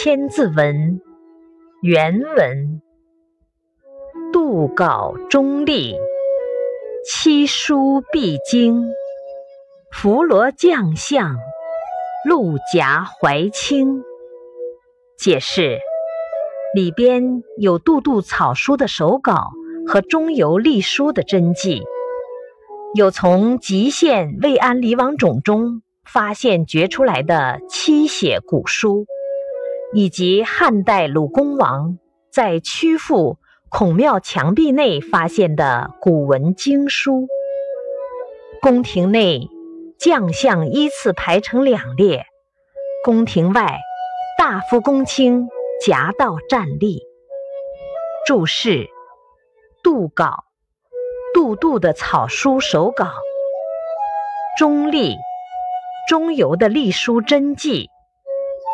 千字文》原文：杜稿中立，七书必经。伏罗将相，陆贾怀清。解释：里边有杜度草书的手稿和中游隶书的真迹，有从吉县魏安黎王冢中发现掘出来的七写古书，以及汉代鲁公王在曲阜孔庙墙壁内发现的古文经书。宫廷内。将相依次排成两列，宫廷外大夫公卿夹道站立。注释：杜稿，杜度的草书手稿。中立，中游的隶书真迹，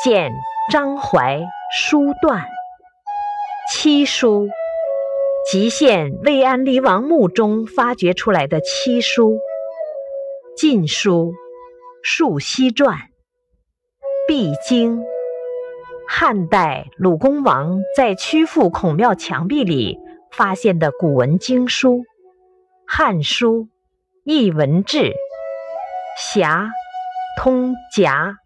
见张怀书段。七书，吉县魏安黎王墓中发掘出来的七书。《晋书》《述溪传》必经。汉代鲁公王在曲阜孔庙墙壁里发现的古文经书，《汉书·艺文志》《侠。通夹》